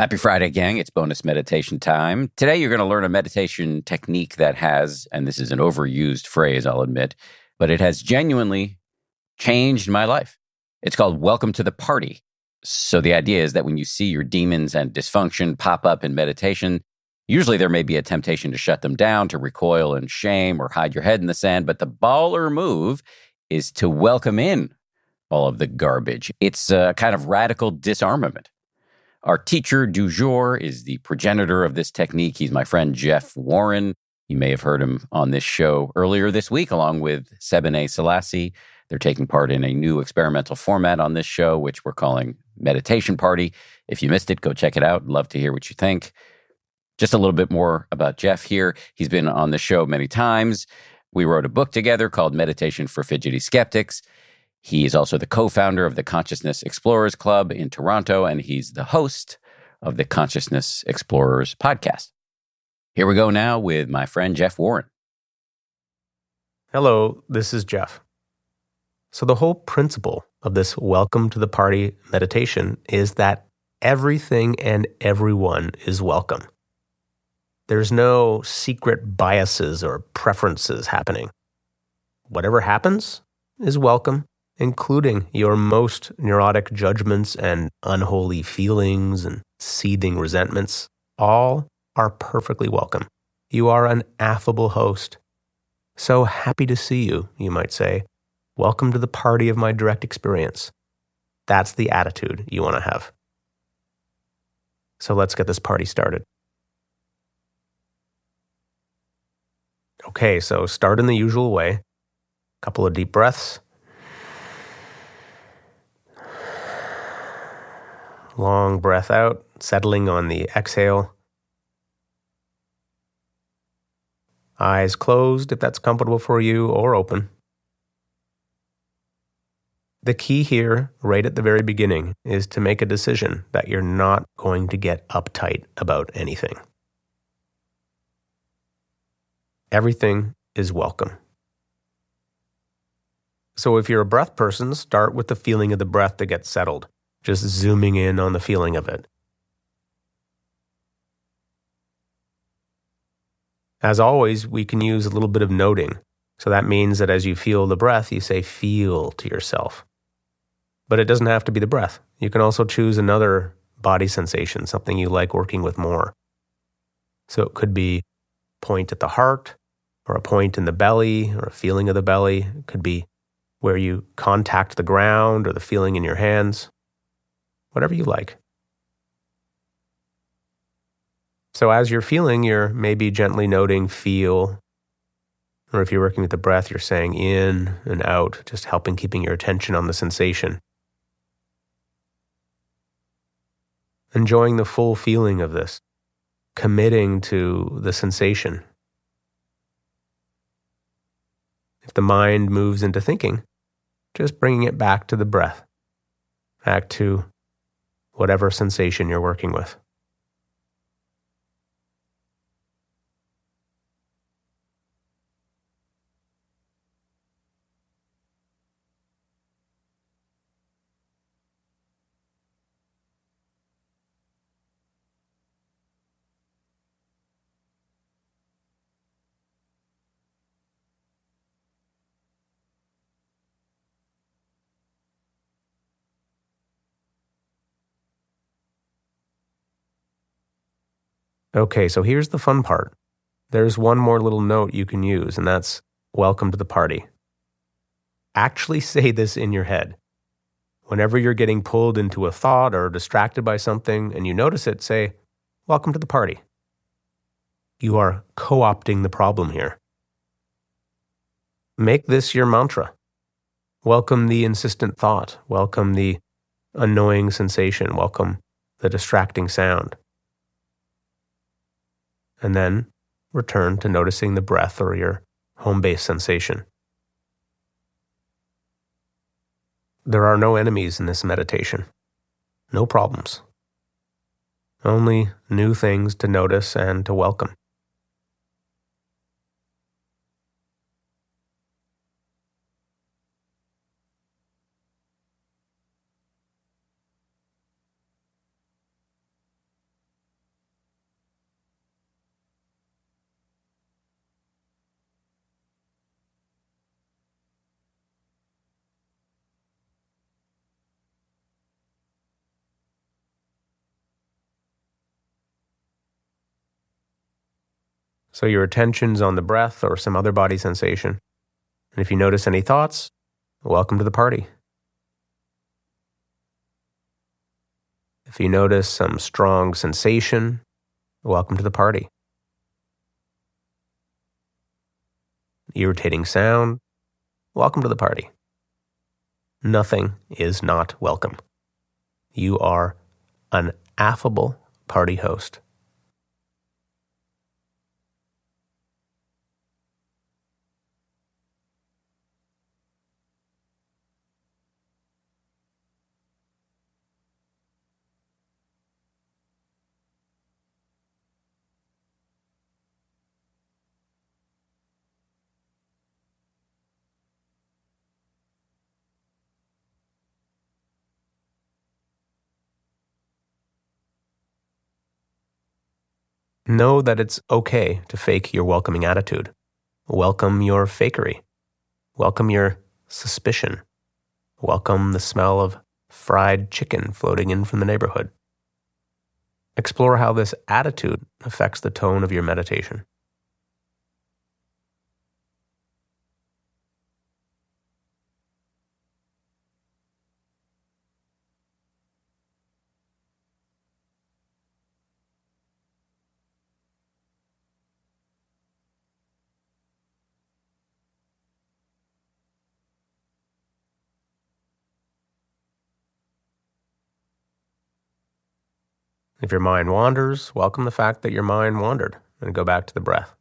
Happy Friday, gang. It's bonus meditation time. Today, you're going to learn a meditation technique that has, and this is an overused phrase, I'll admit, but it has genuinely changed my life. It's called Welcome to the Party. So, the idea is that when you see your demons and dysfunction pop up in meditation, usually there may be a temptation to shut them down, to recoil in shame, or hide your head in the sand. But the baller move is to welcome in all of the garbage. It's a kind of radical disarmament. Our teacher du jour is the progenitor of this technique. He's my friend Jeff Warren. You may have heard him on this show earlier this week, along with Sebene Selassie. They're taking part in a new experimental format on this show, which we're calling Meditation Party. If you missed it, go check it out. Love to hear what you think. Just a little bit more about Jeff here. He's been on the show many times. We wrote a book together called Meditation for Fidgety Skeptics. He is also the co founder of the Consciousness Explorers Club in Toronto, and he's the host of the Consciousness Explorers podcast. Here we go now with my friend Jeff Warren. Hello, this is Jeff. So, the whole principle of this welcome to the party meditation is that everything and everyone is welcome. There's no secret biases or preferences happening. Whatever happens is welcome, including your most neurotic judgments and unholy feelings and seething resentments, all are perfectly welcome. You are an affable host. So happy to see you, you might say. Welcome to the party of my direct experience. That's the attitude you want to have. So let's get this party started. Okay, so start in the usual way. Couple of deep breaths. Long breath out, settling on the exhale. Eyes closed if that's comfortable for you, or open. The key here, right at the very beginning, is to make a decision that you're not going to get uptight about anything. Everything is welcome. So, if you're a breath person, start with the feeling of the breath that gets settled just zooming in on the feeling of it. As always, we can use a little bit of noting. So that means that as you feel the breath, you say feel to yourself. But it doesn't have to be the breath. You can also choose another body sensation, something you like working with more. So it could be point at the heart, or a point in the belly, or a feeling of the belly. It could be where you contact the ground or the feeling in your hands whatever you like. So, as you're feeling, you're maybe gently noting feel. Or if you're working with the breath, you're saying in and out, just helping keeping your attention on the sensation. Enjoying the full feeling of this, committing to the sensation. If the mind moves into thinking, just bringing it back to the breath, back to whatever sensation you're working with. Okay, so here's the fun part. There's one more little note you can use, and that's welcome to the party. Actually say this in your head. Whenever you're getting pulled into a thought or distracted by something and you notice it, say, Welcome to the party. You are co opting the problem here. Make this your mantra. Welcome the insistent thought. Welcome the annoying sensation. Welcome the distracting sound. And then return to noticing the breath or your home base sensation. There are no enemies in this meditation, no problems, only new things to notice and to welcome. So your attention's on the breath or some other body sensation. And if you notice any thoughts, welcome to the party. If you notice some strong sensation, welcome to the party. Irritating sound, welcome to the party. Nothing is not welcome. You are an affable party host. Know that it's okay to fake your welcoming attitude. Welcome your fakery. Welcome your suspicion. Welcome the smell of fried chicken floating in from the neighborhood. Explore how this attitude affects the tone of your meditation. If your mind wanders, welcome the fact that your mind wandered and go back to the breath.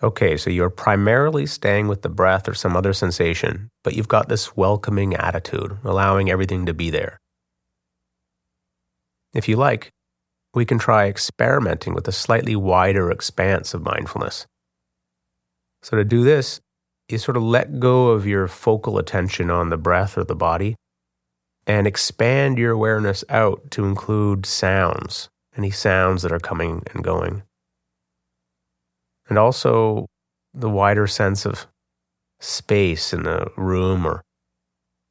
Okay, so you're primarily staying with the breath or some other sensation, but you've got this welcoming attitude, allowing everything to be there. If you like, we can try experimenting with a slightly wider expanse of mindfulness. So, to do this, you sort of let go of your focal attention on the breath or the body and expand your awareness out to include sounds, any sounds that are coming and going and also the wider sense of space in the room or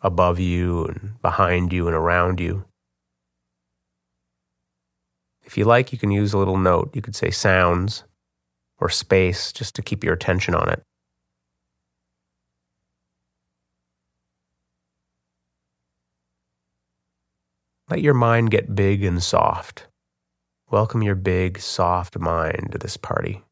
above you and behind you and around you. If you like, you can use a little note. You could say sounds or space just to keep your attention on it. Let your mind get big and soft. Welcome your big, soft mind to this party.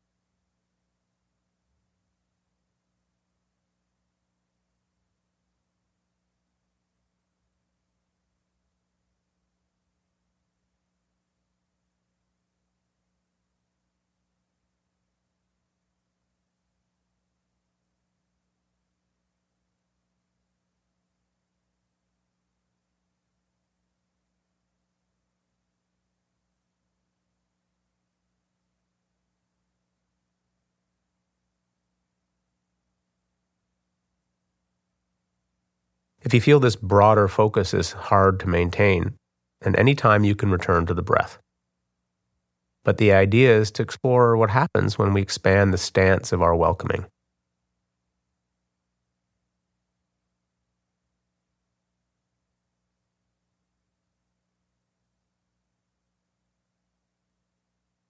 If you feel this broader focus is hard to maintain, then any time you can return to the breath. But the idea is to explore what happens when we expand the stance of our welcoming.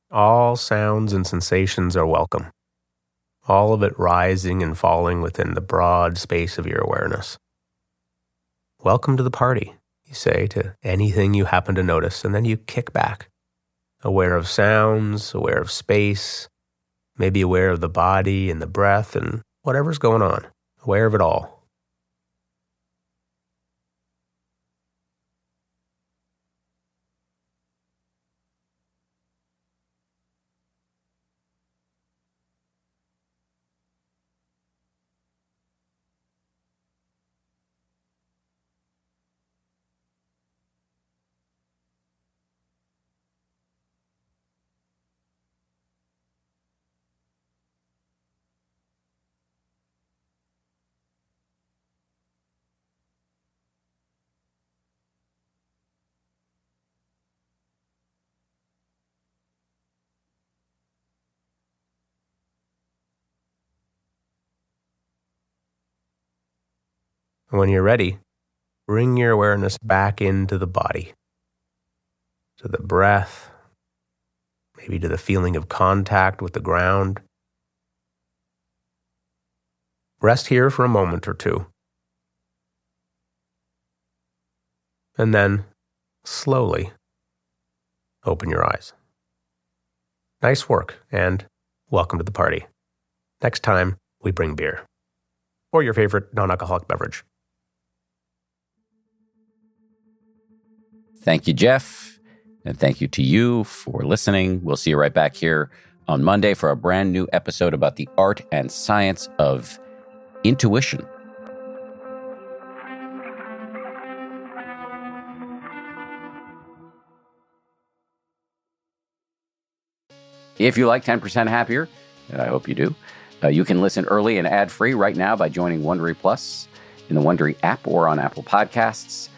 All sounds and sensations are welcome. all of it rising and falling within the broad space of your awareness. Welcome to the party, you say to anything you happen to notice, and then you kick back, aware of sounds, aware of space, maybe aware of the body and the breath and whatever's going on, aware of it all. When you're ready, bring your awareness back into the body, to the breath, maybe to the feeling of contact with the ground. Rest here for a moment or two. And then, slowly, open your eyes. Nice work, and welcome to the party. Next time, we bring beer or your favorite non alcoholic beverage. Thank you, Jeff. And thank you to you for listening. We'll see you right back here on Monday for a brand new episode about the art and science of intuition. If you like 10% Happier, and I hope you do, uh, you can listen early and ad free right now by joining Wondery Plus in the Wondery app or on Apple Podcasts.